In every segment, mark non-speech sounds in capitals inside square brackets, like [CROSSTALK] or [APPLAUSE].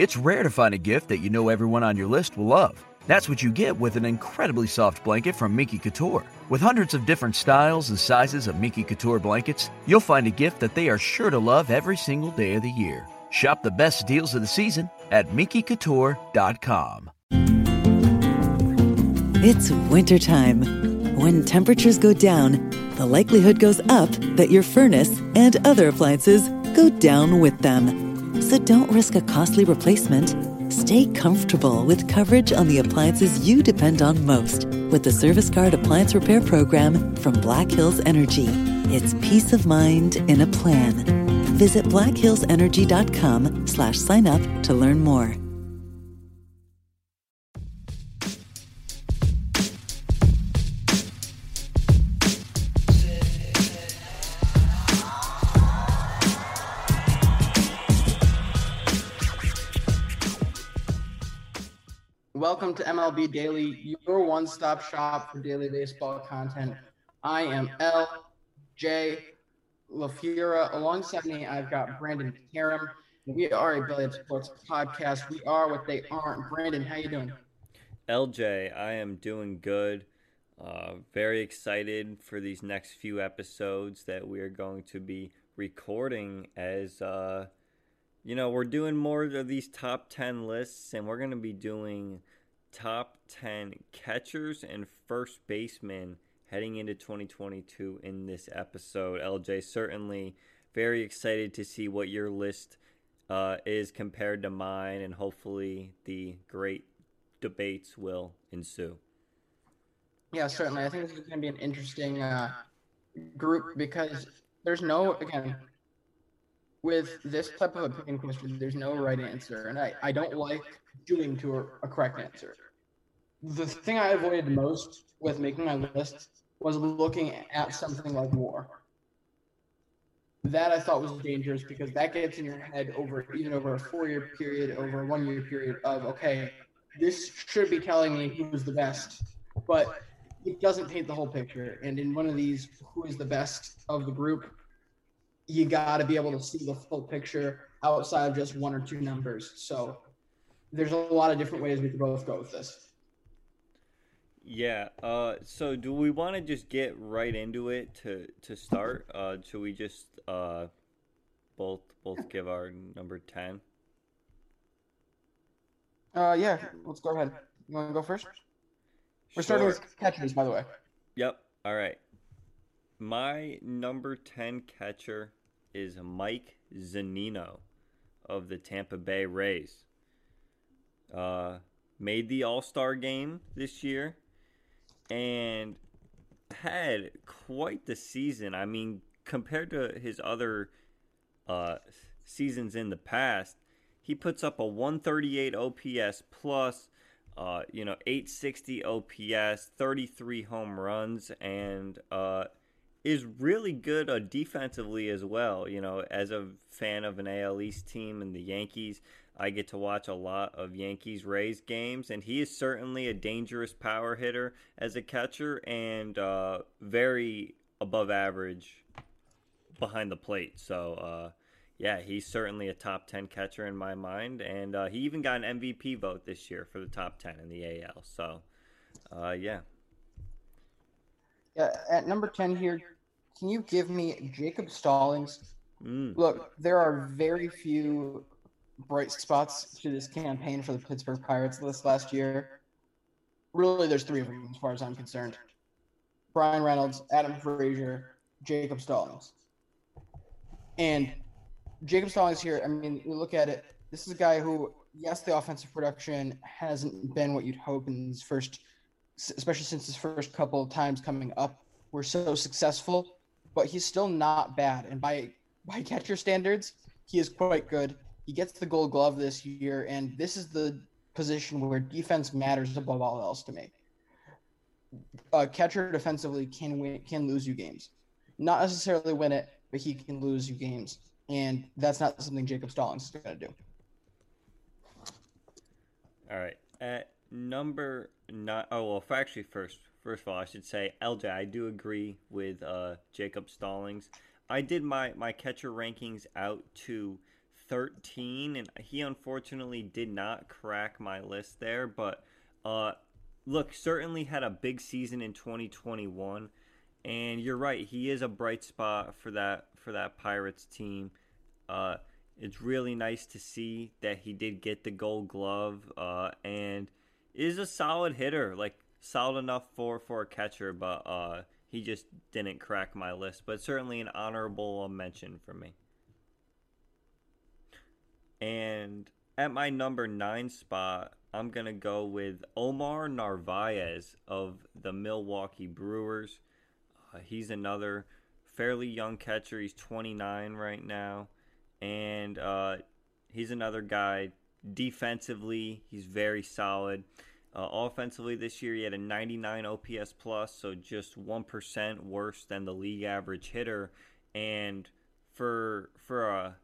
It's rare to find a gift that you know everyone on your list will love. That's what you get with an incredibly soft blanket from Minky Couture. With hundreds of different styles and sizes of Minky Couture blankets, you'll find a gift that they are sure to love every single day of the year. Shop the best deals of the season at MinkyCouture.com. It's wintertime. When temperatures go down, the likelihood goes up that your furnace and other appliances go down with them. So don't risk a costly replacement. Stay comfortable with coverage on the appliances you depend on most with the Service Guard Appliance Repair Program from Black Hills Energy. It's peace of mind in a plan. Visit blackhillsenergy.com slash sign up to learn more. Welcome to MLB Daily, your one stop shop for daily baseball content. I am LJ LaFura. Alongside me, I've got Brandon Karam. We are a Billiard Sports podcast. We are what they aren't. Brandon, how you doing? LJ, I am doing good. Uh, very excited for these next few episodes that we are going to be recording as uh, you know, we're doing more of these top 10 lists, and we're going to be doing top 10 catchers and first basemen heading into 2022 in this episode. LJ, certainly very excited to see what your list uh, is compared to mine, and hopefully the great debates will ensue. Yeah, certainly. I think this is going to be an interesting uh, group because there's no, again, with this type of opinion question, there's no right answer, and I, I don't like doing to a, a correct answer. The thing I avoided most with making my list was looking at something like war. That I thought was dangerous because that gets in your head over even over a four-year period, over a one-year period of okay, this should be telling me who's the best, but it doesn't paint the whole picture. And in one of these, who is the best of the group, you got to be able to see the full picture outside of just one or two numbers. So there's a lot of different ways we could both go with this. Yeah. Uh, so do we want to just get right into it to to start? Uh, should we just uh, both both give our number ten? Uh, yeah. Let's go ahead. You want to go first? We're starting with catchers, by the way. Yep. All right. My number 10 catcher is Mike Zunino of the Tampa Bay Rays. Uh, made the All Star game this year and had quite the season. I mean, compared to his other uh, seasons in the past, he puts up a 138 OPS plus, uh, you know, 860 OPS, 33 home runs, and uh, is really good uh, defensively as well. You know, as a fan of an AL East team and the Yankees, I get to watch a lot of Yankees Rays games, and he is certainly a dangerous power hitter as a catcher and uh, very above average behind the plate. So, uh, yeah, he's certainly a top 10 catcher in my mind, and uh, he even got an MVP vote this year for the top 10 in the AL. So, uh, yeah. Yeah, at number 10 here, can you give me Jacob Stallings? Mm. Look, there are very few bright spots to this campaign for the Pittsburgh Pirates this last year. Really, there's three of them as far as I'm concerned. Bryan Reynolds, Adam Frazier, Jacob Stallings. And Jacob Stallings here, I mean, we look at it, this is a guy who, yes, the offensive production hasn't been what you'd hope in his first, especially since his first couple of times coming up were so successful, but he's still not bad. And by by catcher standards, he is quite good. He gets the gold glove this year, and this is the position where defense matters above all else to me. A catcher defensively can win, can lose you games, not necessarily win it, but he can lose you games, and that's not something Jacob Stallings is going to do. All right, at number nine. Oh well, actually, first, first of all, I should say, LJ, I do agree with uh, Jacob Stallings. I did my my catcher rankings out to 13, and he unfortunately did not crack my list there. But uh, look, certainly had a big season in 2021, and you're right, he is a bright spot for that for that Pirates team. Uh, it's really nice to see that he did get the Gold Glove, uh, and is a solid hitter, like solid enough for for a catcher, but uh, he just didn't crack my list. But certainly an honorable mention for me. And at my number nine spot, I'm going to go with Omar Narvaez of the Milwaukee Brewers. Uh, he's another fairly young catcher. He's 29 right now. And uh, he's another guy. Defensively, he's very solid. Uh, offensively this year, he had a 99 OPS plus, so just one percent worse than the league average hitter. And for for a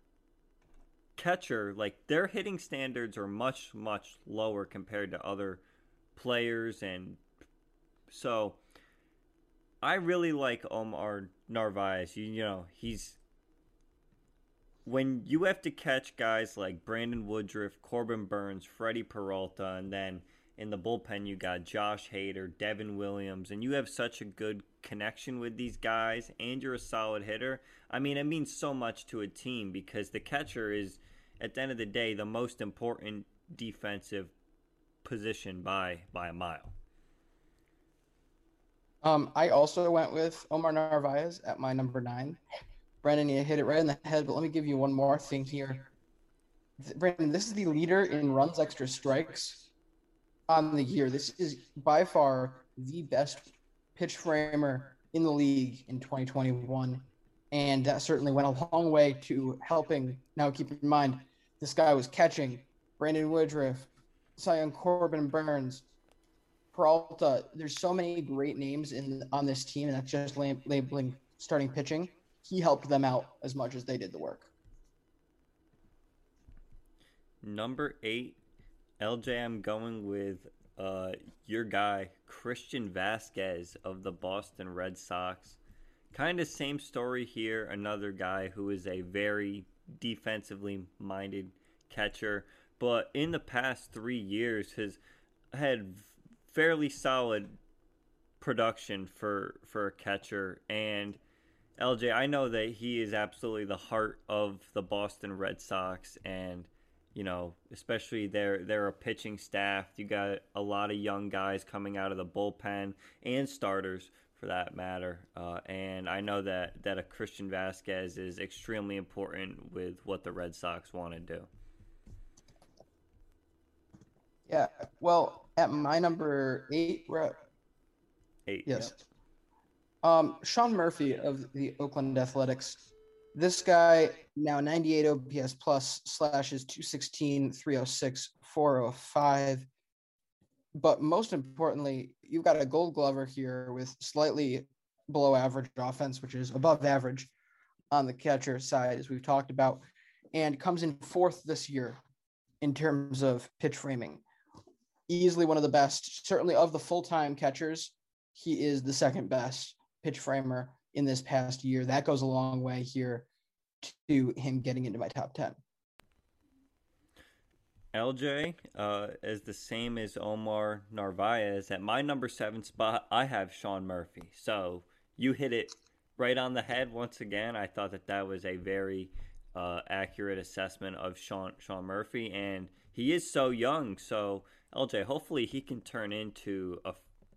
catcher, like their hitting standards are much much lower compared to other players, and so I really like Omar Narvaez. You, you know, he's when you have to catch guys like Brandon Woodruff, Corbin Burnes, Freddie Peralta, and then in the bullpen you got Josh Hader, Devin Williams, and you have such a good connection with these guys and you're a solid hitter. I mean, it means so much to a team because the catcher is at the end of the day the most important defensive position by by a mile. Um, I also went with Omar Narvaez at my number nine. Brandon, you hit it right in the head, but let me give you one more thing here. Brandon, this is the leader in runs extra strikes on the year. This is by far the best pitch framer in the league in 2021. And that certainly went a long way to helping. Now, keep in mind, this guy was catching Brandon Woodruff, Cy Corbin Burnes, Peralta. There's so many great names in on this team, and that's just labeling starting pitching. He helped them out as much as they did the work. Number eight LJ, I'm going with uh, your guy, Christian Vazquez of the Boston Red Sox. Kind of same story here. Another guy who is a very defensively minded catcher, but in the past three years has had fairly solid production for for a catcher. And LJ, I know that he is absolutely the heart of the Boston Red Sox, and you know, especially they're a pitching staff. You got a lot of young guys coming out of the bullpen and starters for that matter. Uh, and I know that that a Christian Vazquez is extremely important with what the Red Sox want to do. Yeah, well, at my number eight, we're at eight. Yes. Yep. Um, Sean Murphy of the Oakland Athletics this guy now 98 OPS plus slashes 216, 306, 405. But most importantly, you've got a gold glover here with slightly below average offense, which is above average on the catcher side, as we've talked about, and comes in fourth this year in terms of pitch framing. Easily one of the best, certainly of the full time catchers. He is the second best pitch framer in this past year. That goes a long way here to him getting into my top 10. LJ uh, is the same as Omar Narvaez. At my number seven spot, I have Sean Murphy. So you hit it right on the head once again. I thought that that was a very uh, accurate assessment of Sean Sean Murphy, and he is so young. So LJ, hopefully he can turn into a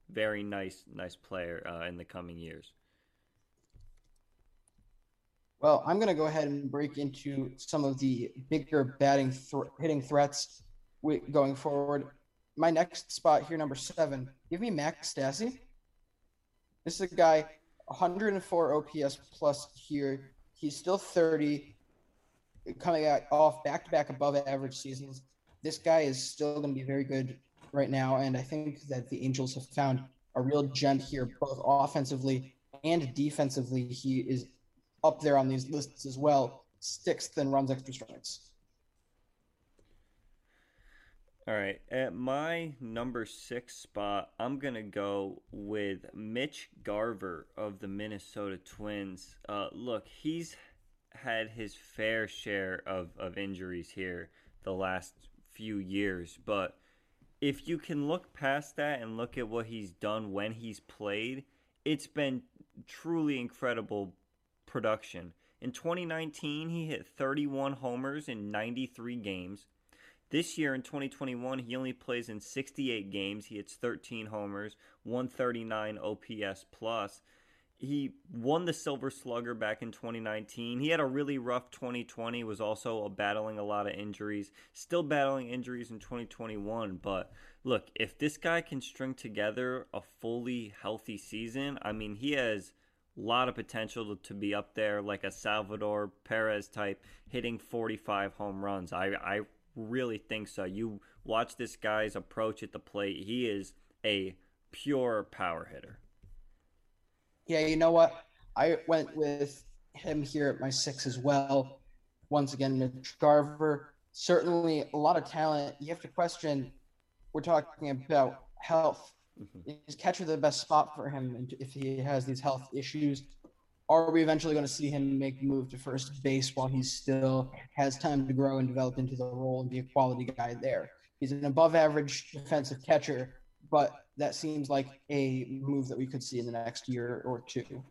very nice nice player uh, in the coming years. Well, I'm going to go ahead and break into some of the bigger batting th- hitting threats going forward. My next spot here, number seven, give me Max Stassi. This is a guy, 104 OPS plus here. He's still 30, coming out off back to back above average seasons. This guy is still going to be very good right now, and I think that the Angels have found a real gem here, both offensively and defensively. He is up there on these lists as well, sixth in runs extra strikes. All right, at my number six spot, I'm gonna go with Mitch Garver of the Minnesota Twins. Uh, look, he's had his fair share of, of injuries here the last few years, but if you can look past that and look at what he's done when he's played, it's been truly incredible production. In 2019, he hit 31 homers in 93 games. This year in 2021, he only plays in 68 games. He hits 13 homers, 139 OPS plus. He won the Silver Slugger back in 2019. He had a really rough 2020, was also battling a lot of injuries, still battling injuries in 2021. But look, if this guy can string together a fully healthy season, I mean, he has a lot of potential to be up there like a Salvador Perez type, hitting 45 home runs. I, I really think so. You watch this guy's approach at the plate, he is a pure power hitter. Yeah, you know what? I went with him here at my six as well. Once again, Mitch Garver. Certainly a lot of talent. You have to question, we're talking about health Mm-hmm. Is catcher the best spot for him if he has these health issues? Are we eventually going to see him make move to first base while he still has time to grow and develop into the role and be a quality guy there? He's an above average defensive catcher, but that seems like a move that we could see in the next year or two.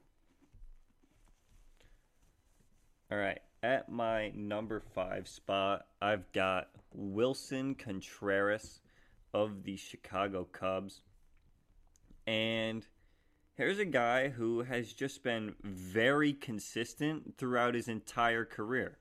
All right. At my number five spot, I've got Willson Contreras of the Chicago Cubs. And here's a guy who has just been very consistent throughout his entire career.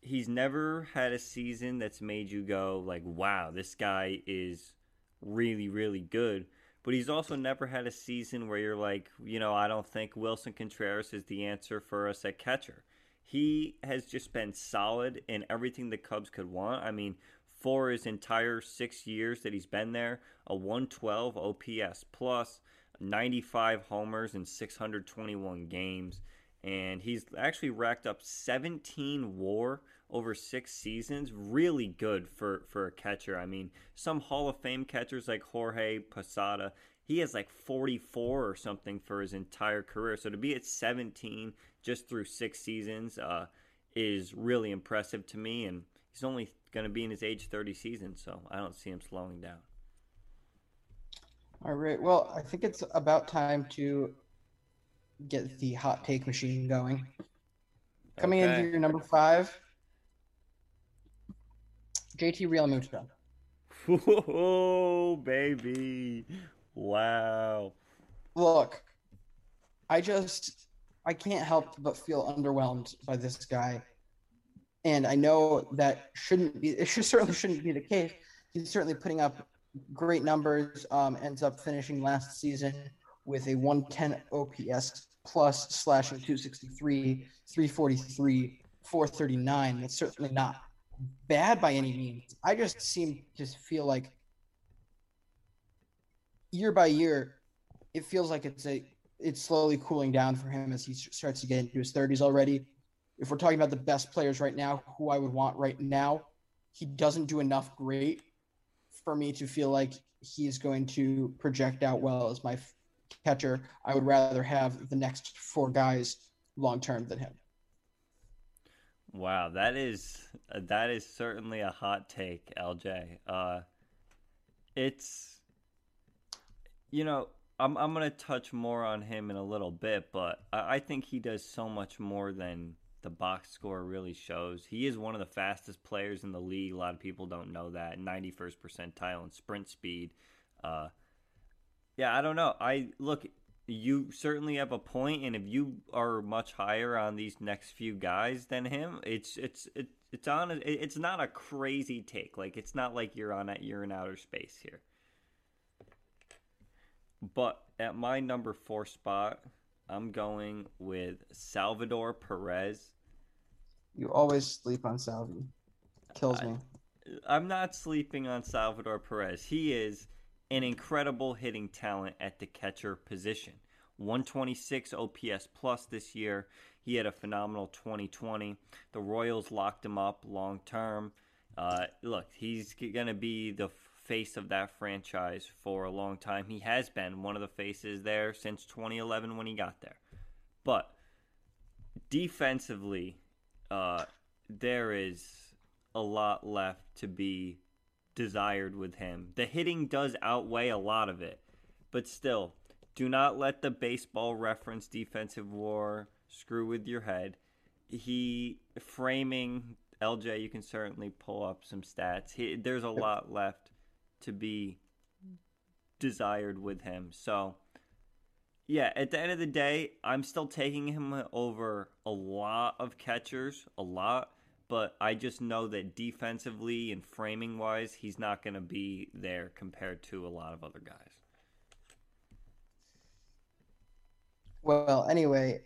He's never had a season that's made you go like, "Wow, this guy is really really good." But he's also never had a season where you're like, you know, I don't think Willson Contreras is the answer for us at catcher. He has just been solid in everything the Cubs could want. I mean, for his entire six years that he's been there, a 112 OPS plus, 95 homers in 621 games. And he's actually racked up 17 war over six seasons. Really good for, for a catcher. I mean, some Hall of Fame catchers like Jorge Posada, he has like 44 or something for his entire career. So to be at 17 just through six seasons uh, is really impressive to me. And he's only going to be in his age 30 season, so I don't see him slowing down. All right. Well, I think it's about time to get the hot take machine going. Coming okay. in here, number five, JT Realmuto. Whoa, baby. Wow. Look, I just I can't help but feel underwhelmed by this guy and I know that shouldn't be, it should, [LAUGHS] certainly shouldn't be the case. He's certainly putting up great numbers, um, ends up finishing last season with a 110 OPS plus slashing 263, 343, 439. That's certainly not bad by any means. I just seem to feel like year by year, it feels like it's a it's slowly cooling down for him as he starts to get into his 30s already if we're talking about the best players right now, who I would want right now, he doesn't do enough great for me to feel like he's going to project out well as my catcher. I would rather have the next four guys long term than him. Wow, that is that is certainly a hot take, LJ. Uh, it's you know I'm I'm gonna touch more on him in a little bit, but I, I think he does so much more than The box score really shows. He is one of the fastest players in the league. A lot of people don't know that. 91st percentile in sprint speed. Uh, yeah, I don't know. I look. You certainly have a point, and if you are much higher on these next few guys than him, it's it's it, it's on. It's not a crazy take. Like it's not like you're on you're in outer space here. But at my number four spot, I'm going with Salvador Perez. You always sleep on Salvy. Kills me. I'm not sleeping on Salvador Perez. He is an incredible hitting talent at the catcher position. 126 OPS plus this year. He had a phenomenal 2020. The Royals locked him up long term. Uh, look, he's going to be the face of that franchise for a long time. He has been one of the faces there since 2011 when he got there. But defensively, uh, there is a lot left to be desired with him. The hitting does outweigh a lot of it, but still, do not let the baseball reference defensive war screw with your head. He framing LJ, you can certainly pull up some stats. He, there's a lot left to be desired with him. So, yeah, at the end of the day, I'm still taking him over a lot of catchers, a lot, but I just know that defensively and framing wise, he's not going to be there compared to a lot of other guys. Well, anyway,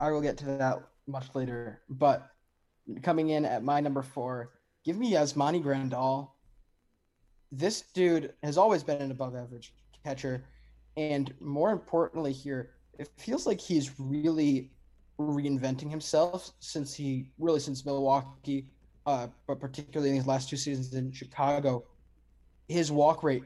I will get to that much later, but coming in at my number four, give me Yasmani Grandal this dude has always been an above average catcher. And more importantly, here, it feels like he's really reinventing himself since he really since Milwaukee, uh, but particularly in these last two seasons in Chicago. His walk rate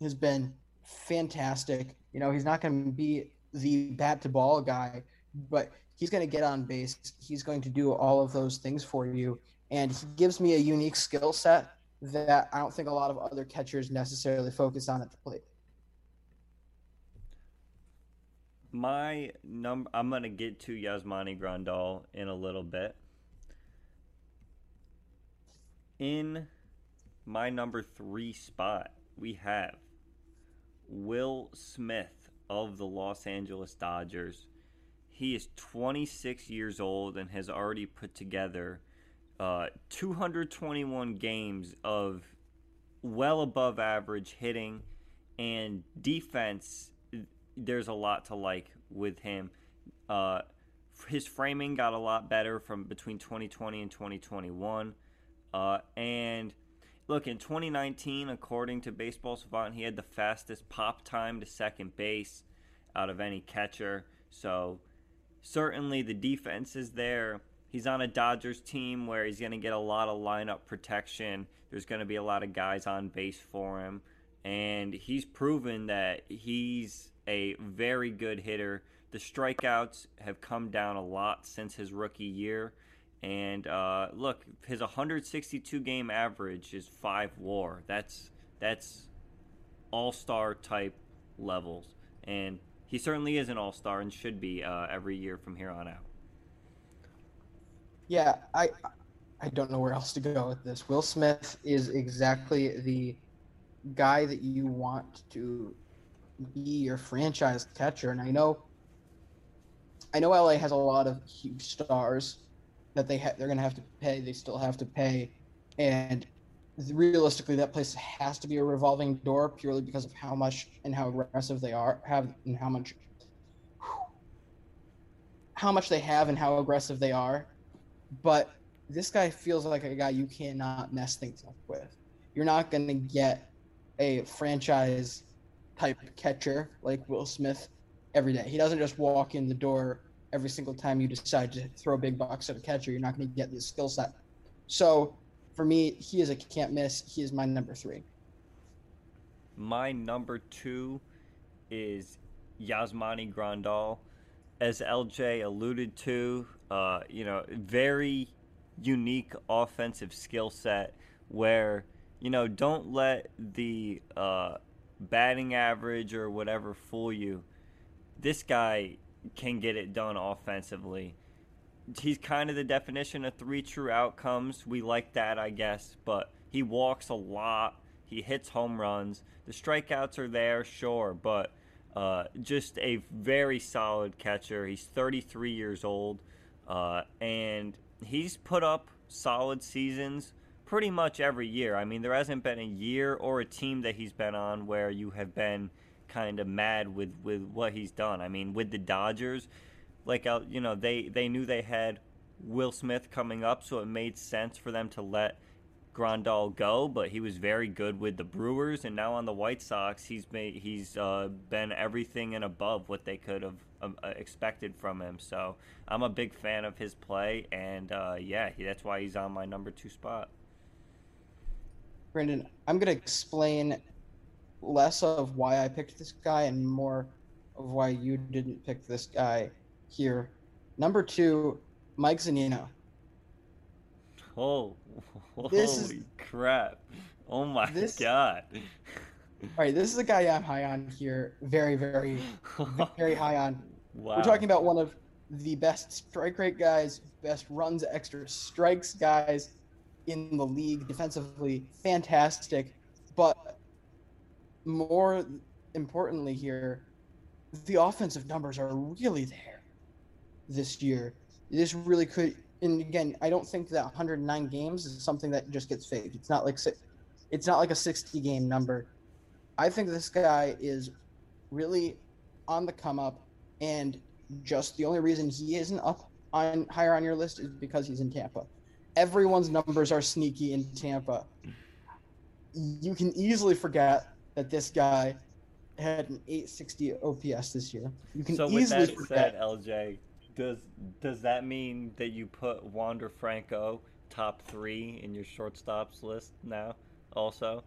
has been fantastic. You know, he's not going to be the bat to ball guy, but he's going to get on base. He's going to do all of those things for you. And he gives me a unique skill set that I don't think a lot of other catchers necessarily focus on at the plate. My number, I'm gonna get to Yasmani Grandal in a little bit. In my number three spot, we have Will Smith of the Los Angeles Dodgers. He is 26 years old and has already put together uh, 221 games of well above average hitting and defense. There's a lot to like with him. Uh, his framing got a lot better from between 2020 and 2021. Uh, and look, in 2019, according to Baseball Savant, he had the fastest pop time to second base out of any catcher. So certainly the defense is there. He's on a Dodgers team where he's going to get a lot of lineup protection. There's going to be a lot of guys on base for him. And he's proven that he's a very good hitter. The strikeouts have come down a lot since his rookie year. And uh, look, his 162 game average is five WAR. That's that's all star type levels, and he certainly is an all star and should be uh, every year from here on out yeah, I I don't know where else to go with this. Will Smith is exactly the guy that you want to be your franchise catcher, and I know I know LA has a lot of huge stars that they ha- they're going to have to pay. They still have to pay, and realistically, that place has to be a revolving door purely because of how much and how aggressive they are have and how much how much they have and how aggressive they are but this guy feels like a guy you cannot mess things up with. You're not going to get a franchise type catcher like Will Smith every day. He doesn't just walk in the door every single time you decide to throw a big box at a catcher. You're not going to get the skill set. So for me, he is a can't miss. He is my number three. My number two is Yasmani Grandal. As LJ alluded to, uh, you know, very unique offensive skill set where, you know, don't let the uh, batting average or whatever fool you. This guy can get it done offensively. he's kind of the definition of three true outcomes. We like that, I guess, but he walks a lot. He hits home runs. The strikeouts are there, sure, but uh, just a very solid catcher. He's 33 years old, uh, and he's put up solid seasons pretty much every year. I mean, there hasn't been a year or a team that he's been on where you have been kind of mad with, with what he's done. I mean, with the Dodgers, like uh, you know, they they knew they had Will Smith coming up, so it made sense for them to let Grandal go, but he was very good with the Brewers, and now on the White Sox, he's made he's uh, been everything and above what they could have um, uh, expected from him. So I'm a big fan of his play, and uh, yeah, that's why he's on my number two spot. Brandon, I'm gonna explain less of why I picked this guy and more of why you didn't pick this guy here. Number two, Mike Zunino. Oh, this holy is, crap! Oh my this, god! [LAUGHS] all right, this is a guy I'm high on here. Very, very, [LAUGHS] very high on. Wow. We're talking about one of the best strike rate guys, best runs, extra strikes guys in the league defensively. Fantastic, but more importantly here, the offensive numbers are really there this year. This really could and again, I don't think that 109 games is something that just gets faked. It's not like it's not like a 60 game number. I think this guy is really on the come up, and just the only reason he isn't up on higher on your list is because he's in Tampa. Everyone's numbers are sneaky in Tampa. You can easily forget that this guy had an 860 OPS this year. You can so easily with that forget. said, LJ, does does that mean that you put Wander Franco top three in your shortstops list now? Also.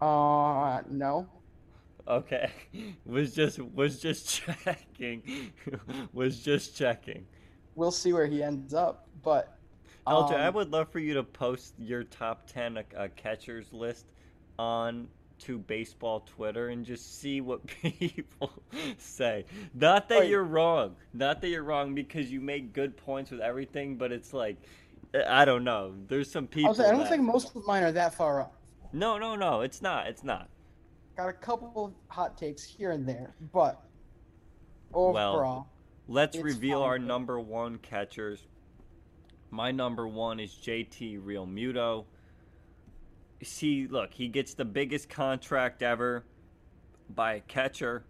Uh no. Okay, [LAUGHS] was just was just [LAUGHS] checking, was just checking. We'll see where he ends up, but. Um, LJ, I would love for you to post your top ten uh, catchers list on to baseball Twitter and just see what [LAUGHS] people say. Not that you're wrong. Not that you're wrong because you make good points with everything, but it's like I don't know. There's some people. I, I don't that... think most of mine are that far off. No, no, no. It's not. It's not. Got a couple of hot takes here and there, but overall, well, let's reveal our number one catchers. My number one is JT Realmuto see, look, he gets the biggest contract ever by a catcher.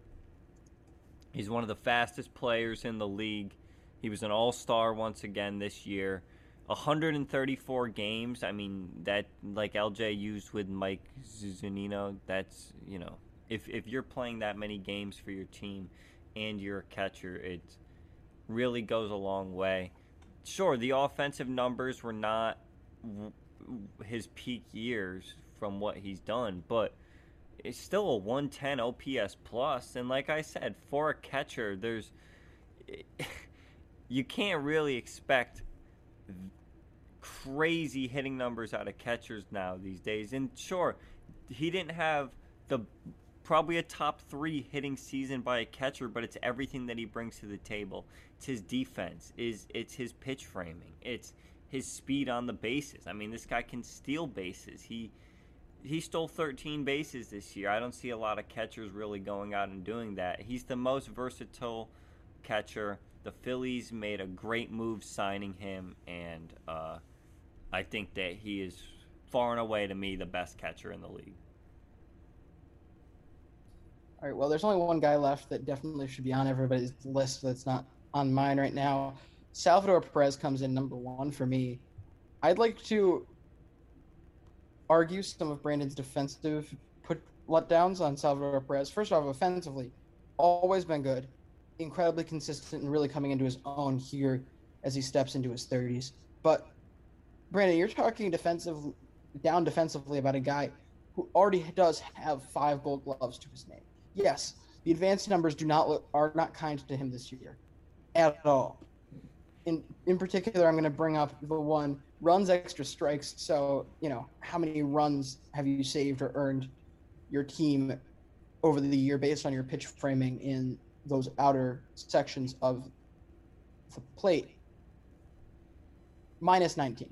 He's one of the fastest players in the league. He was an all star once again this year. 134 games. I mean, that, like LJ used with Mike Zunino, that's, you know, if, if you're playing that many games for your team and you're a catcher, it really goes a long way. Sure, the offensive numbers were not his peak years from what he's done, but it's still a 110 OPS plus. And like I said, for a catcher, there's [LAUGHS] you can't really expect crazy hitting numbers out of catchers now these days. And sure, he didn't have the probably a top three hitting season by a catcher, but it's everything that he brings to the table. It's his defense, is it's his pitch framing, it's his speed on the bases. I mean, this guy can steal bases. He he stole 13 bases this year. I don't see a lot of catchers really going out and doing that. He's the most versatile catcher. The Phillies made a great move signing him, and uh, I think that he is far and away to me the best catcher in the league. All right. Well, there's only one guy left that definitely should be on everybody's list that's not on mine right now. Salvador Perez comes in number one for me. I'd like to argue some of Brandon's defensive put letdowns on Salvador Perez. First off, offensively, always been good, incredibly consistent, and really coming into his own here as he steps into his 30s. But Brandon, you're talking defensive, down defensively about a guy who already does have five Gold Gloves to his name. Yes, the advanced numbers do not look, are not kind to him this year, at all in in particular, I'm going to bring up the one runs extra strikes. So you know, how many runs have you saved or earned your team over the year based on your pitch framing in those outer sections of the plate. Minus 19.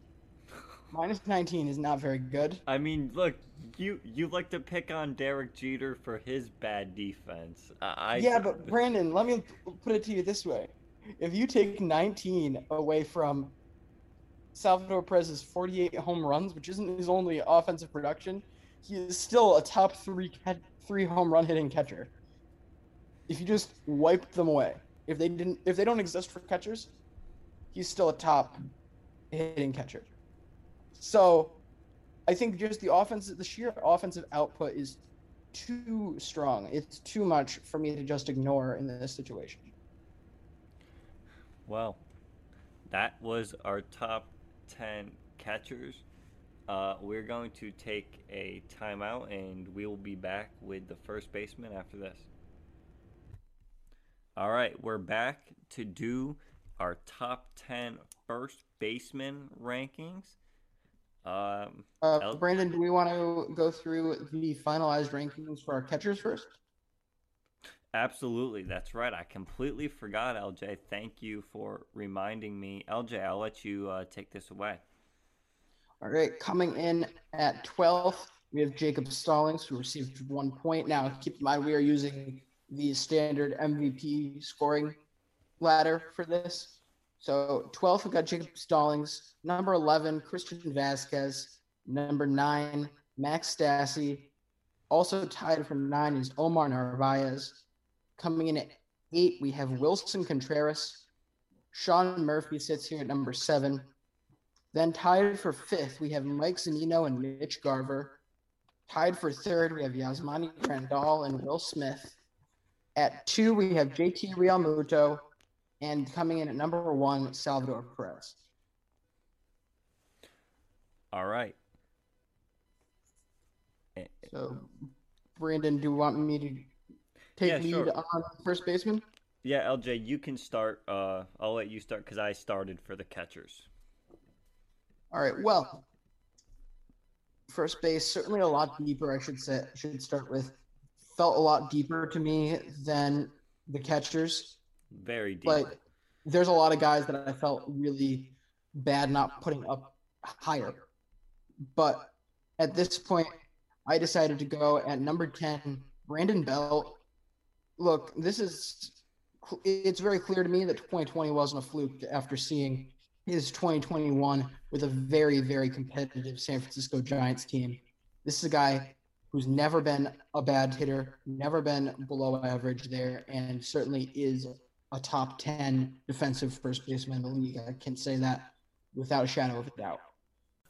Minus 19 is not very good. I mean, look, you you like to pick on Derek Jeter for his bad defense. I yeah, but Brandon, let me put it to you this way: if you take 19 away from Salvador Perez's 48 home runs, which isn't his only offensive production, he is still a top three three home run hitting catcher. If you just wipe them away, if they didn't, if they don't exist for catchers, he's still a top hitting catcher. So, I think just the offense, the sheer offensive output is too strong. It's too much for me to just ignore in this situation. Well, that was our top 10 catchers. Uh, we're going to take a timeout and we will be back with the first baseman after this. All right, we're back to do our top 10 first baseman rankings. Um, uh, Brandon, do we want to go through the finalized rankings for our catchers first? Absolutely, that's right. I completely forgot, LJ. Thank you for reminding me. LJ, I'll let you uh, take this away. All right, coming in at 12th, we have Jacob Stallings, who received one point. Now, keep in mind, we are using the standard MVP scoring ladder for this. So 12th, we've got Jacob Stallings. Number 11, Christian Vazquez. Number 9, Max Stassi. Also tied for 9 is Omar Narvaez. Coming in at 8, we have Willson Contreras. Sean Murphy sits here at number 7. Then tied for 5th, we have Mike Zunino and Mitch Garver. Tied for 3rd, we have Yasmani Grandal and Will Smith. At 2, we have JT Realmuto and coming in at number one, Salvador Perez. All right. So, Brandon, do you want me to take yeah, lead sure. on first baseman? Yeah, LJ, you can start. Uh, I'll let you start because I started for the catchers. All right. Well, first base certainly a lot deeper. I should say. Should start with. Felt a lot deeper to me than the catchers. Very deep. But there's a lot of guys that I felt really bad not putting up higher. But at this point, I decided to go at number 10, Brandon Belt. Look, this is it's very clear to me that 2020 wasn't a fluke after seeing his 2021 with a very, very competitive San Francisco Giants team. This is a guy who's never been a bad hitter, never been below average there, and certainly is a top 10 defensive first baseman in the league. I can say that without a shadow of a doubt.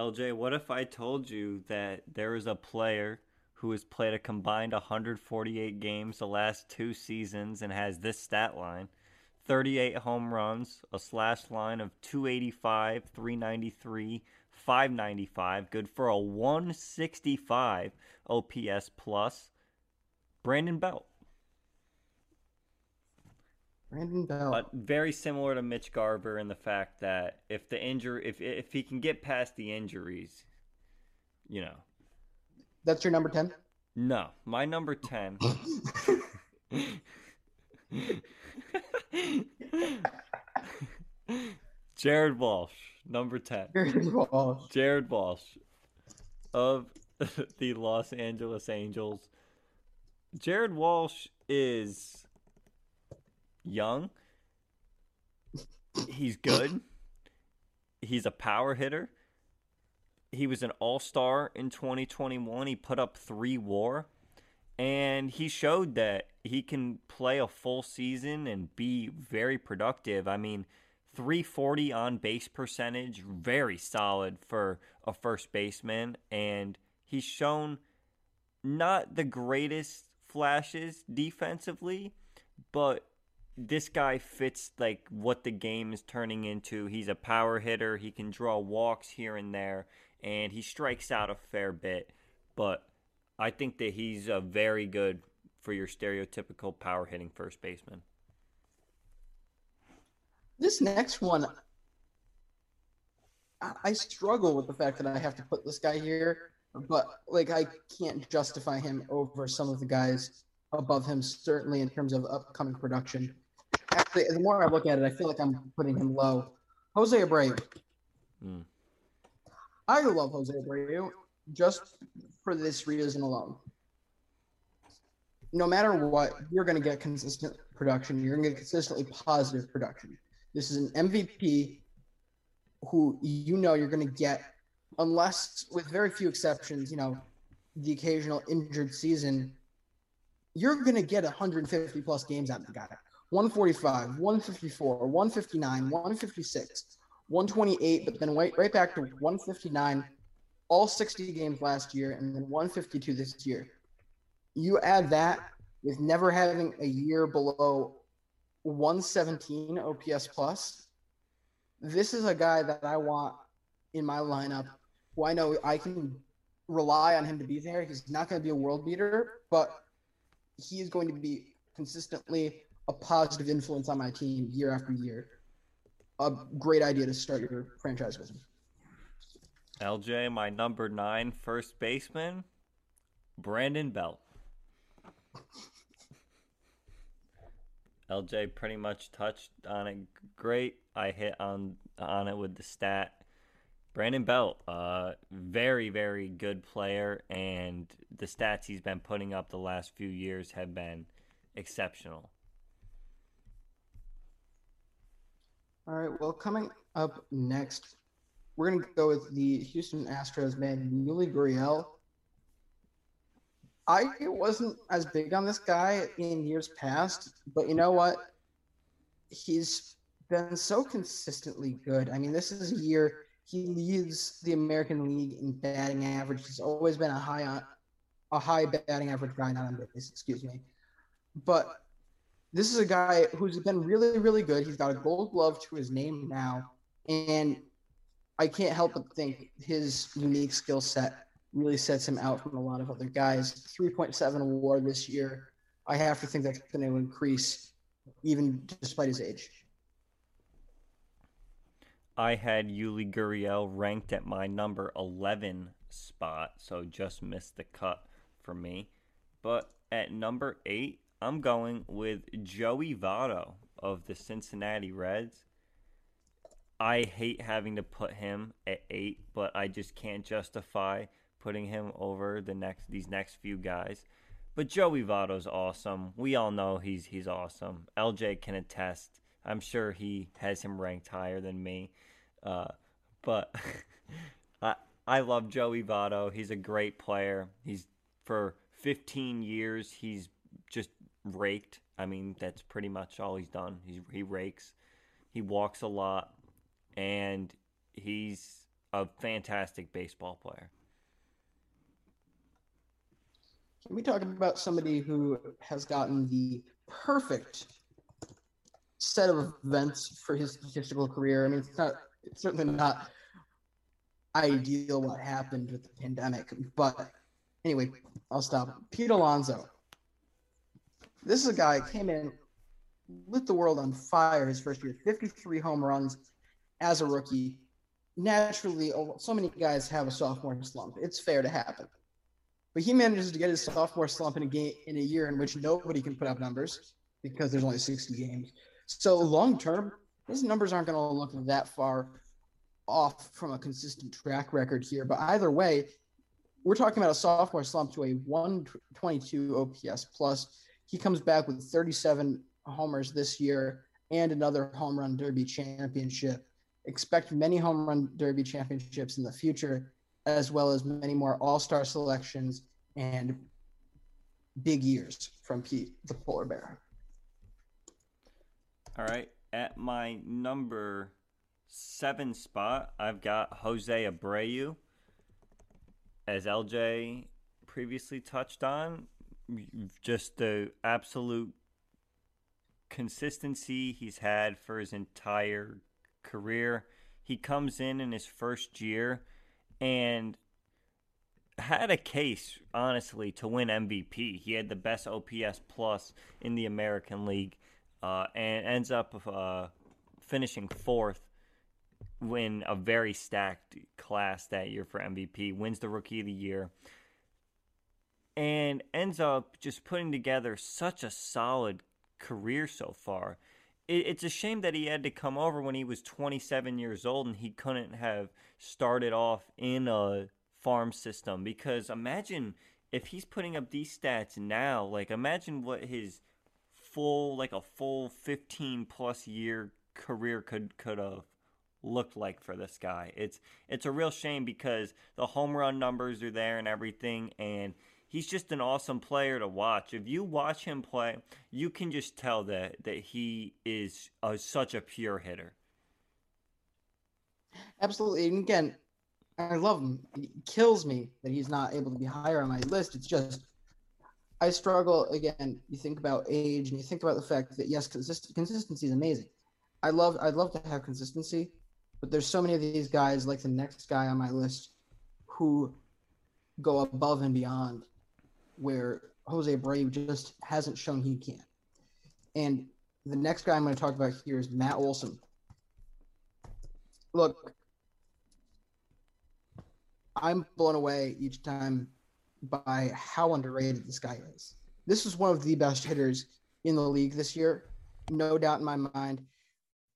LJ, what if I told you that there is a player who has played a combined 148 games the last two seasons and has this stat line 38 home runs, a slash line of 285, 393, 595, good for a 165 OPS plus. Brandon Belt. Brandon Bell. But very similar to Mitch Garver in the fact that if the injury, if if he can get past the injuries, you know. That's your number ten. No, my number ten. [LAUGHS] Jared Walsh, number ten. Jared Walsh. Jared Walsh of [LAUGHS] the Los Angeles Angels. Jared Walsh is young. he's good. He's a power hitter. He was an all star in 2021. He put up three war. And he showed that he can play a full season and be very productive. I mean, 340 on base percentage, very solid for a first baseman. And he's shown not the greatest flashes defensively, but this guy fits like what the game is turning into. He's a power hitter. He can draw walks here and there, and he strikes out a fair bit. But I think that he's a very good for your stereotypical power hitting first baseman. This next one, I struggle with the fact that I have to put this guy here, but like I can't justify him over some of the guys above him, certainly in terms of upcoming production. Actually, the more I look at it, I feel like I'm putting him low. Jose Abreu. Mm. I love Jose Abreu just for this reason alone. No matter what, you're going to get consistent production. You're going to get consistently positive production. This is an MVP who you know you're going to get, unless, with very few exceptions, you know, the occasional injured season, you're going to get 150 plus games out of the guy. 145, 154, 159, 156, 128, but then wait right back to 159, all 60 games last year, and then 152 this year. You add that with never having a year below 117 OPS plus. This is a guy that I want in my lineup who I know I can rely on him to be there. He's not going to be a world beater, but he is going to be consistently a positive influence on my team year after year. A great idea to start your franchise with him. LJ, my number nine first baseman, Brandon Belt. LJ pretty much touched on it great. I hit on on it with the stat. Brandon Belt, uh, very very good player, and the stats he's been putting up the last few years have been exceptional. All right. Well, coming up next, we're gonna go with the Houston Astros man, Yuli Gurriel. I wasn't as big on this guy in years past, but you know what? He's been so consistently good. I mean, this is a year he leads the American League in batting average. He's always been a high on a high batting average guy, not on base, excuse me. But this is a guy who's been really, really good. He's got a gold glove to his name now. And I can't help but think his unique skill set really sets him out from a lot of other guys. 3.7 award this year. I have to think that's going to increase even despite his age. I had Yuli Gurriel ranked at my number 11 spot, so just missed the cut for me. But at number 8, I'm going with Joey Votto of the Cincinnati Reds. I hate having to put him at 8, but I just can't justify putting him over the next these next few guys. But Joey Votto's awesome. We all know he's he's awesome. LJ can attest. I'm sure he has him ranked higher than me. Uh, but [LAUGHS] I I love Joey Votto. He's a great player. He's for 15 years he's just raked. I mean, that's pretty much all he's done. He he rakes. He walks a lot and he's a fantastic baseball player. Can we talk about somebody who has gotten the perfect set of events for his statistical career? I mean, it's not it's certainly not ideal what happened with the pandemic, but anyway, I'll stop. Pete Alonso. This is a guy came in, lit the world on fire his first year, 53 home runs as a rookie. Naturally, oh, so many guys have a sophomore slump. It's fair to happen. But he manages to get his sophomore slump in a game in a year in which nobody can put up numbers because there's only 60 games. So long term, his numbers aren't going to look that far off from a consistent track record here. But either way, we're talking about a sophomore slump to a 122 OPS plus. He comes back with 37 homers this year and another home run derby championship. Expect many home run derby championships in the future, as well as many more all star selections and big years from Pete the Polar Bear. All right. At my number seven spot, I've got Jose Abreu. As LJ previously touched on, just the absolute consistency he's had for his entire career. He comes in in his first year and had a case, honestly, to win MVP. He had the best OPS plus in the American League uh, and ends up uh, finishing fourth win a very stacked class that year for MVP, wins the Rookie of the Year, and ends up just putting together such a solid career so far. it's a shame that he had to come over when he was 27 years old and he couldn't have started off in a farm system because imagine if he's putting up these stats now, like imagine what his full like a full 15 plus year career could could have looked like for this guy. It's it's a real shame because the home run numbers are there and everything and he's just an awesome player to watch. If you watch him play, you can just tell that that he is a, such a pure hitter. Absolutely. And again, I love him. It kills me that he's not able to be higher on my list. It's just I struggle again. You think about age, and you think about the fact that yes, consist- consistency is amazing. I love I'd love to have consistency, but there's so many of these guys, like the next guy on my list, who go above and beyond, where Jose Abreu just hasn't shown he can. And the next guy I'm going to talk about here is Matt Olson. Look, I'm blown away each time by how underrated this guy is. This is one of the best hitters in the league this year, no doubt in my mind.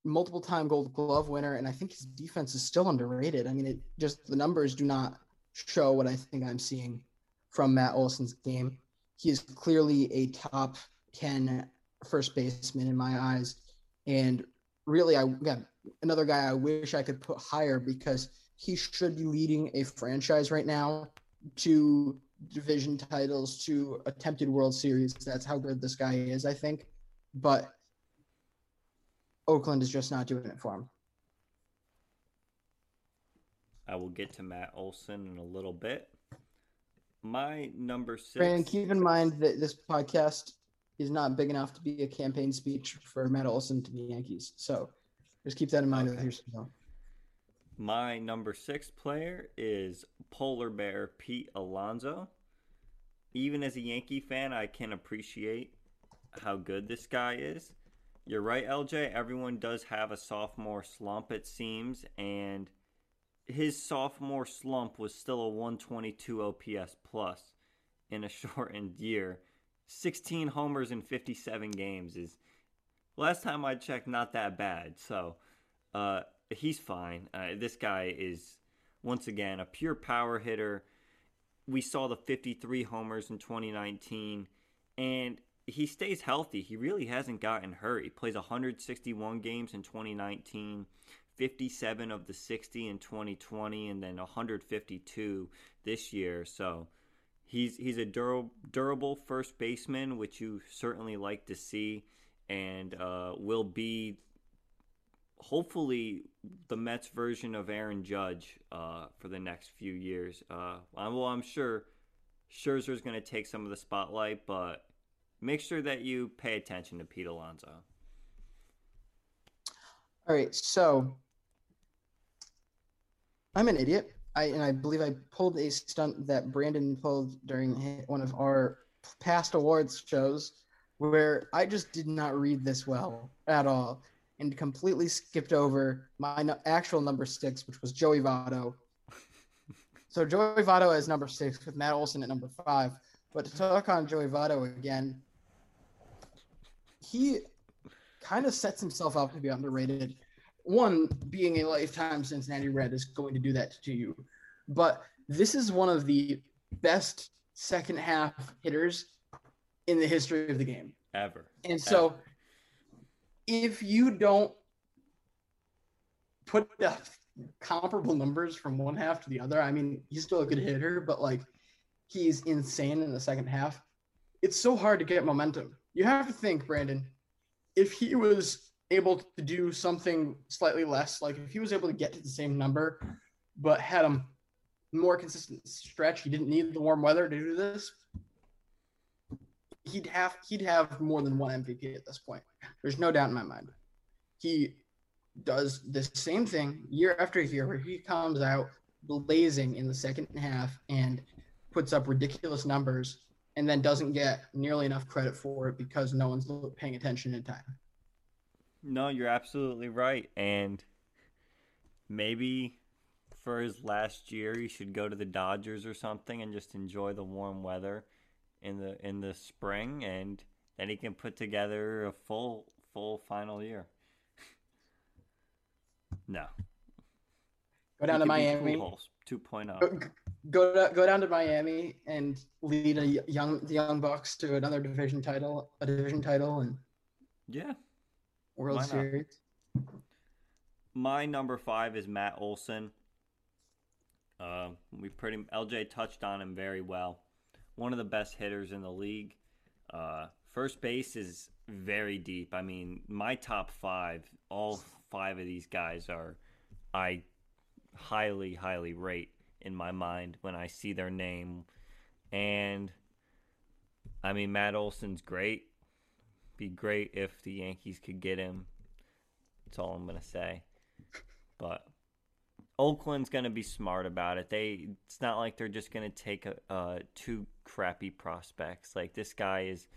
Multiple time gold glove winner, and I think his defense is still underrated. I mean, it just the numbers do not show what I think I'm seeing from Matt Olson's game. He is clearly a top 10 first baseman in my eyes. And really, I again, another guy I wish I could put higher because he should be leading a franchise right now to division titles to attempted World Series. That's how good this guy is, I think. But Oakland is just not doing it for him. I will get to Matt Olson in a little bit. My number six. Brandon, keep in mind that this podcast is not big enough to be a campaign speech for Matt Olson to the Yankees. So just keep that in mind. Okay. My number six player is Polar Bear Pete Alonso. Even as a Yankee fan, I can appreciate how good this guy is. You're right, LJ. Everyone does have a sophomore slump, it seems, and his sophomore slump was still a 122 OPS plus in a [LAUGHS] shortened year. 16 homers in 57 games is last time I checked not that bad. So, uh, he's fine. Uh, this guy is once again a pure power hitter. We saw the 53 homers in 2019, and he stays healthy. He really hasn't gotten hurt. He plays 161 games in 2019, 57 of the 60 in 2020, and then 152 this year. So he's he's a durable, durable first baseman, which you certainly like to see, and uh, will be hopefully the Mets version of Aaron Judge uh, for the next few years. Uh, well, I'm sure Scherzer is going to take some of the spotlight, but make sure that you pay attention to Pete Alonso. All right, so I'm an idiot. I and I believe I pulled a stunt that Brandon pulled during one of our past awards shows where I just did not read this well at all and completely skipped over my actual number six, which was Joey Votto. so Joey Votto is number six with Matt Olson at number five. But to talk on Joey Votto again, he kind of sets himself up to be underrated. One, being a lifetime Cincinnati Red is going to do that to you. But this is one of the best second half hitters in the history of the game. Ever. And so Ever if you don't put the comparable numbers from one half to the other, I mean, he's still a good hitter, but like he's insane in the second half. It's so hard to get momentum. You have to think, Brandon, if he was able to do something slightly less, like if he was able to get to the same number, but had a more consistent stretch, he didn't need the warm weather to do this. He'd have he'd have more than one MVP at this point. There's no doubt in my mind. He does the same thing year after year, where he comes out blazing in the second half and puts up ridiculous numbers, and then doesn't get nearly enough credit for it because no one's paying attention in time. No, you're absolutely right. And maybe for his last year, he should go to the Dodgers or something and just enjoy the warm weather in the in the spring, and then he can put together a full full final year. no. Go down He to Miami. Pujols 2.0. Go, go go down to Miami and lead a young the young Bucks to another division title, a division title, and Yeah. World not? Series. My number five is Matt Olson. Uh, we pretty LJ touched on him very well. One of the best hitters in the league. Uh, first base is very deep. I mean, my top five, all five of these guys are, I highly, highly rate in my mind when I see their name. And I mean, Matt Olson's great. Be great if the Yankees could get him. That's all I'm gonna say. But Oakland's gonna be smart about it. They it's not like they're just gonna take a, uh, two crappy prospects. Like this guy is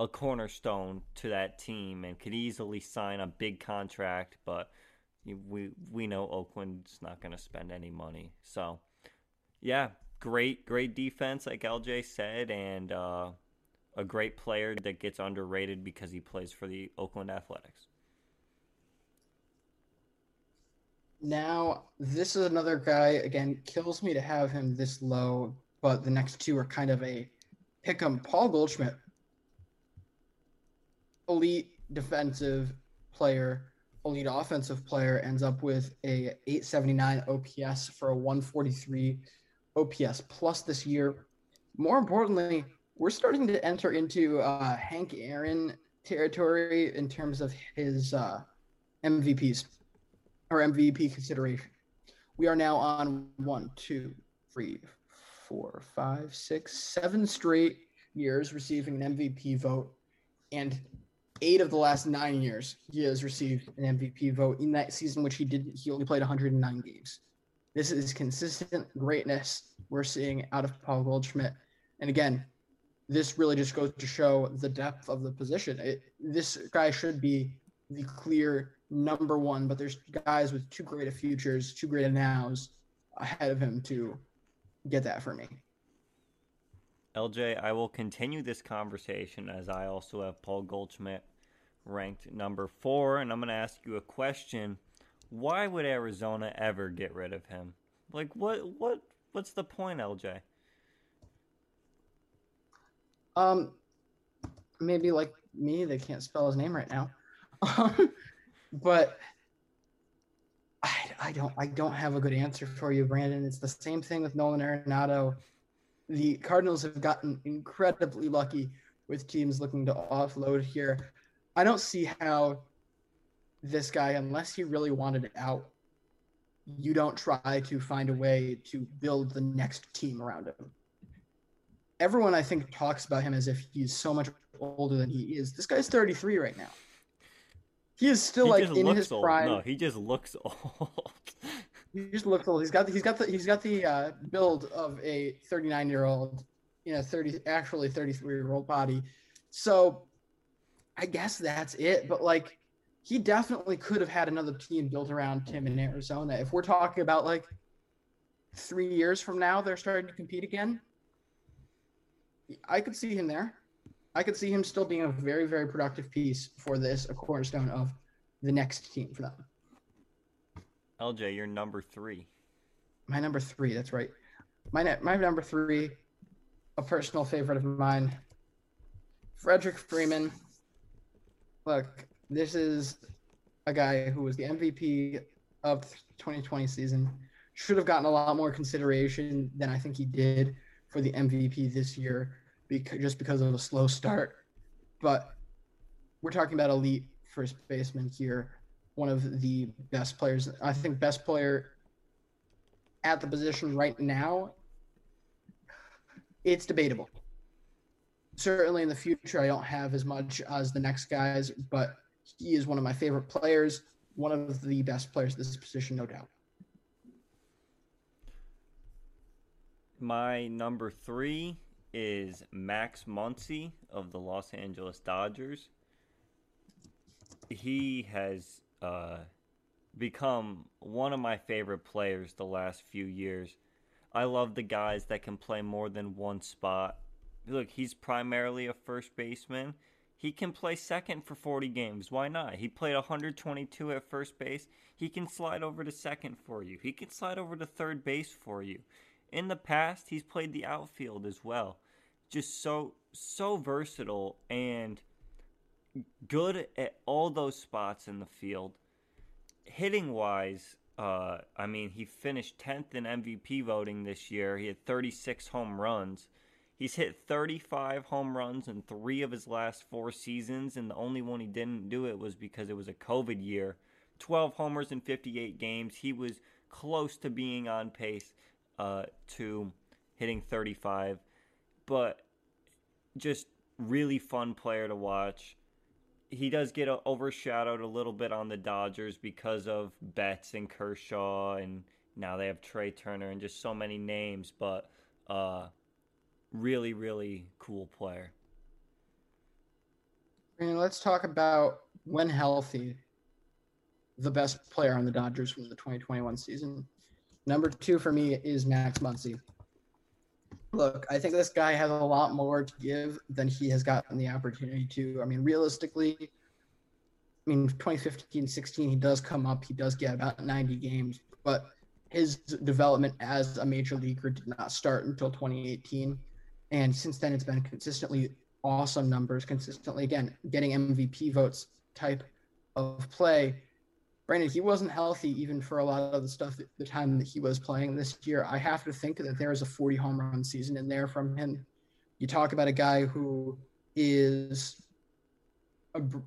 a cornerstone to that team and could easily sign a big contract. But we we know Oakland's not gonna spend any money. So yeah, great great defense like LJ said, and uh, a great player that gets underrated because he plays for the Oakland Athletics. Now, this is another guy, again, kills me to have him this low, but the next two are kind of a pick 'em. Paul Goldschmidt, elite defensive player, elite offensive player, ends up with a 879 OPS for a 143 OPS plus this year. More importantly, we're starting to enter into uh, Hank Aaron territory in terms of his uh, MVPs or MVP consideration. We are now on one, two, three, four, five, six, seven straight years receiving an MVP vote, and eight of the last nine years he has received an MVP vote. In that season, which he did, he only played 109 games. This is consistent greatness we're seeing out of Paul Goldschmidt, and again, this really just goes to show the depth of the position. It, this guy should be the clear number one, but there's guys with too great of futures, too great of nows ahead of him to get that for me. LJ, I will continue this conversation as I also have Paul Goldschmidt ranked number four, and I'm going to ask you a question. Why would Arizona ever get rid of him? Like, what, what, what's the point, LJ? Um, maybe like me, they can't spell his name right now. [LAUGHS] But I, I don't I don't have a good answer for you, Brandon. It's the same thing with Nolan Arenado. The Cardinals have gotten incredibly lucky with teams looking to offload here. I don't see how this guy, unless he really wanted out, you don't try to find a way to build the next team around him. Everyone, I think, talks about him as if he's so much older than he is. This guy's 33 right now. He is still he like in his old. prime. No, he just looks [LAUGHS] old. He just looks old. He's got he's got the he's got the uh, build of a 39 year old, you know, 30 actually 33 year old body. So I guess that's it. But like he definitely could have had another team built around him in Arizona. If we're talking about like three years from now, they're starting to compete again. I could see him there. I could see him still being a very, very productive piece for this, a cornerstone of the next team for them. LJ, you're number three. My number three, that's right. My ne- my number three, a personal favorite of mine, Frederick Freeman. Look, This is a guy who was the MVP of the 2020 season. Should have gotten a lot more consideration than I think he did for the MVP this year, because, just because of a slow start. But we're talking about elite first baseman here, one of the best players. I think best player at the position right now. It's debatable. Certainly in the future, I don't have as much as the next guys, but he is one of my favorite players, one of the best players at this position, no doubt. My number three is Max Muncy of the Los Angeles Dodgers. He has uh, become one of my favorite players the last few years. I love the guys that can play more than one spot. Look, he's primarily a first baseman. He can play second for 40 games. Why not? He played 122 at first base. He can slide over to second for you. He can slide over to third base for you. In the past, he's played the outfield as well. Just so so versatile and good at all those spots in the field. Hitting wise, uh, I mean, he finished 10th in MVP voting this year. He had 36 home runs. He's hit 35 home runs in three of his last four seasons, and the only one he didn't do it was because it was a COVID year. 12 homers in 58 games. He was close to being on pace uh, to hitting 35, but just really fun player to watch. He does get overshadowed a little bit on the Dodgers because of Betts and Kershaw, and now they have Trea Turner and just so many names, but uh, really, really cool player. And let's talk about when healthy, the best player on the Dodgers from the 2021 season. Number two for me is Max Muncy. Look, I think this guy has a lot more to give than he has gotten the opportunity to. I mean, realistically, I mean, 2015 16, he does come up, he does get about 90 games, but his development as a major leaguer did not start until 2018. And since then, it's been consistently awesome numbers, consistently, again, getting MVP votes type of play. Brandon, he wasn't healthy even for a lot of the stuff that, the time that he was playing this year. I have to think that there is a 40 home run season in there from him. You talk about a guy who is a br-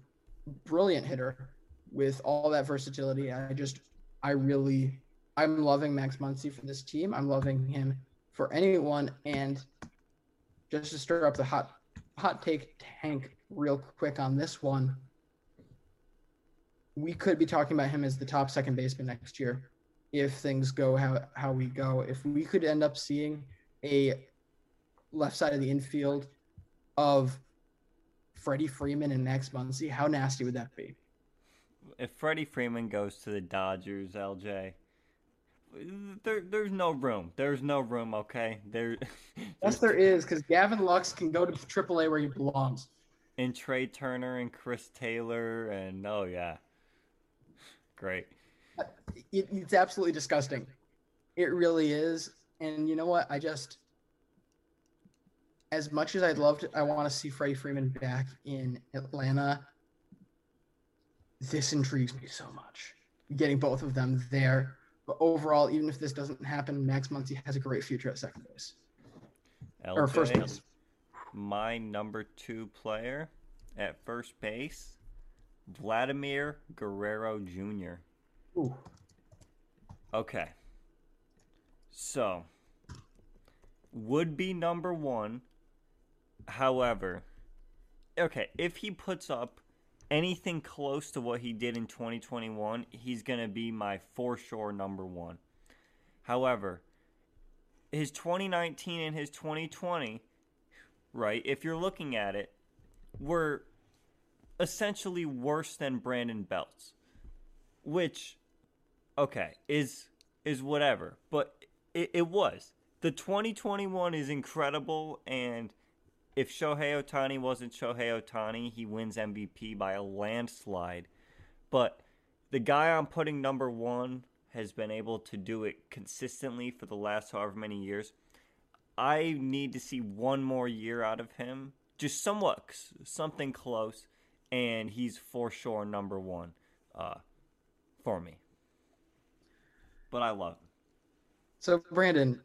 brilliant hitter with all that versatility. I just, I really, I'm loving Max Muncy for this team. I'm loving him for anyone. And just to stir up the hot, hot take tank real quick on this one we could be talking about him as the top second baseman next year if things go how, how we go. If we could end up seeing a left side of the infield of Freddie Freeman and Max Muncy, how nasty would that be? If Freddie Freeman goes to the Dodgers, LJ, there, there's no room. There's no room. Okay, there. [LAUGHS] yes, there is, because Gavin Lux can go to AAA where he belongs. And Trea Turner and Chris Taylor and oh yeah, Great. It, it's absolutely disgusting. It really is. And you know what? I just, as much as I'd love to, I want to see Freddie Freeman back in Atlanta. This intrigues me so much. Getting both of them there. But overall, even if this doesn't happen, Max Muncy has a great future at second base. LJ, or first base. My number two player at first base Vladimir Guerrero Jr. Ooh. Okay. So, would be number one. However, okay, if he puts up anything close to what he did in 2021, he's going to be my for sure number one. However, his 2019 and his 2020, right, if you're looking at it, were essentially worse than Brandon Belt's, which, okay, is is whatever. But it, it was the 2021 is incredible, and if Shohei Ohtani wasn't Shohei Ohtani, he wins MVP by a landslide. But the guy I'm putting number one has been able to do it consistently for the last however many years. I need to see one more year out of him, just somewhat something close, and he's for sure number one uh, for me. But I love him. So, Brandon,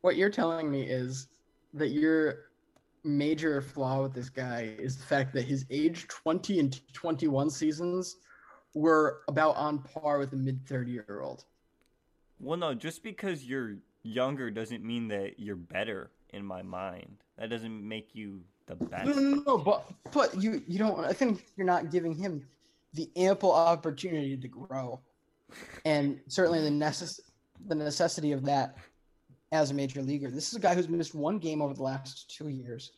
what you're telling me is that your major flaw with this guy is the fact that his age 20 and 21 seasons were about on par with a mid 30 year old. Well, no, just because you're younger doesn't mean that you're better in my mind. That doesn't make you the best. No, no, no, but but you you don't. I think you're not giving him the ample opportunity to grow, and certainly the necess- the necessity of that as a major leaguer. This is a guy who's missed one game over the last two years.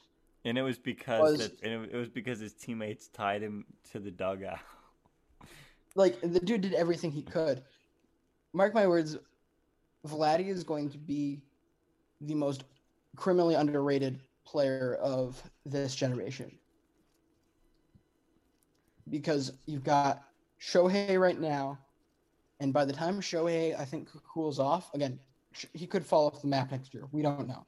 And it was because was, that, and it was because his teammates tied him to the dugout. [LAUGHS] Like the dude did everything he could. Mark my words, Vladdy is going to be the most criminally underrated player of this generation. Because you've got Shohei right now, and by the time Shohei, I think, cools off, again, he could fall off the map next year. We don't know.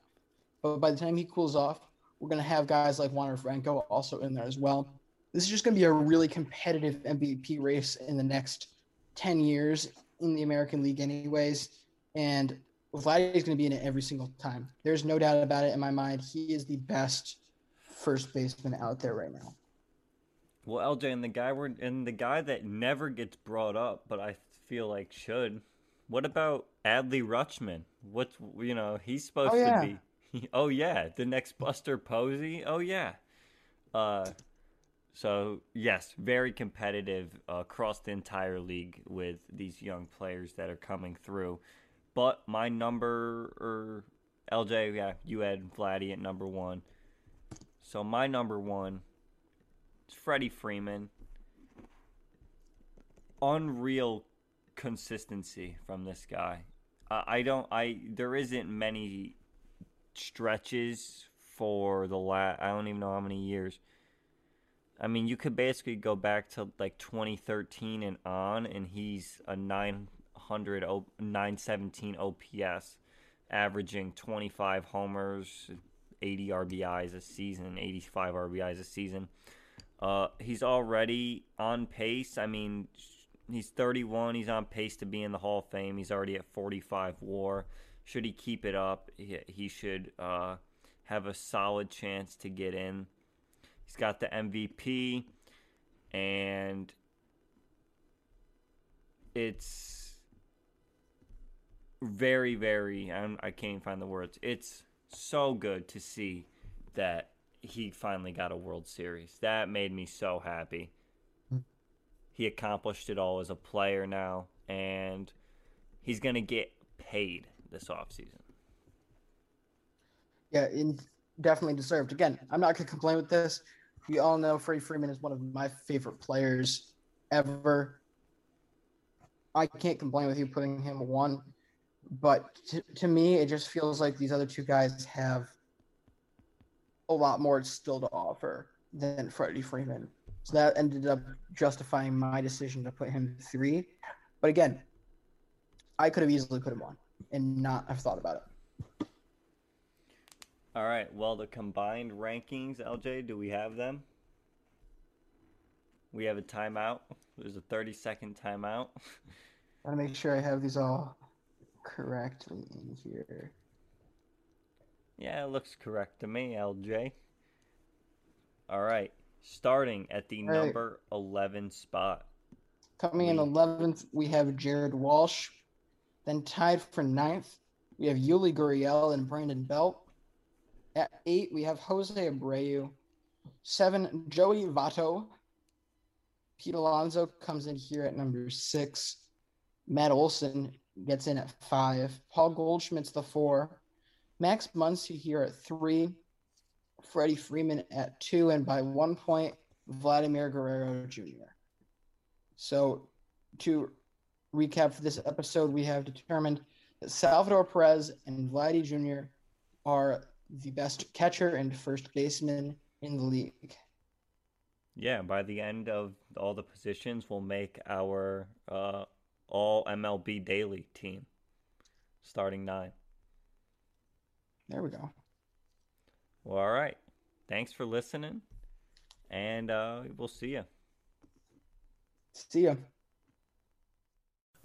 But by the time he cools off, we're going to have guys like Wander Franco also in there as well. This is just going to be a really competitive MVP race in the next 10 years in the American League, anyways. And Vladdy is going to be in it every single time. There's no doubt about it in my mind. He is the best first baseman out there right now. Well, LJ, and the guy we're and the guy that never gets brought up, but I feel like should. What about Adley Rutschman? What's you know he's supposed oh, yeah. to be. [LAUGHS] Oh yeah, the next Buster Posey. Oh yeah. Uh, so yes, very competitive uh, across the entire league with these young players that are coming through. But my number er, or LJ, yeah, you had Vladdy at number one. So my number one is Freddie Freeman. Unreal consistency from this guy. I don't. I there isn't many stretches for the last. I don't even know how many years. I mean, you could basically go back to like 2013 and on, and he's a nine 900 917 OPS, averaging 25 homers, 80 RBIs a season, 85 RBIs a season. Uh, he's already on pace. I mean, he's 31. He's on pace to be in the Hall of Fame. He's already at 45 WAR. Should he keep it up, he, he should uh, have a solid chance to get in. He's got the MVP, and it's very, very. I'm, I can't find the words. It's so good to see that he finally got a World Series. That made me so happy. Hmm. He accomplished it all as a player now, and he's going to get paid this offseason. Yeah, in, definitely deserved. Again, I'm not going to complain with this. We all know Freddie Freeman is one of my favorite players ever. I can't complain with you putting him one but to, to me, it just feels like these other two guys have a lot more still to offer than Freddie Freeman. So that ended up justifying my decision to put him three. But again, I could have easily put him on and not have thought about it. All right. Well, the combined rankings, LJ, do we have them? We have a timeout. There's a 30 second timeout. I want to make sure I have these all correctly in here. Yeah, it looks correct to me, LJ. All right. Starting at the number 11 spot. Coming in 11th, we have Jared Walsh. Then tied for ninth, we have Yuli Gurriel and Brandon Belt. At eight, we have Jose Abreu. Seven, Joey Votto. Pete Alonso comes in here at number six. Matt Olson gets in at five. Paul Goldschmidt's the four. Max Muncy here at three. Freddie Freeman at two. And by one point, Vladimir Guerrero Jr. So to recap for this episode, we have determined that Salvador Perez and Vladdy Jr. are the best catcher and first baseman in the league. Yeah, by the end of all the positions, we'll make our uh, all MLB Daily team, starting nine. There we go. Well, all right. Thanks for listening. And uh, we'll see you. See ya.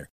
winner.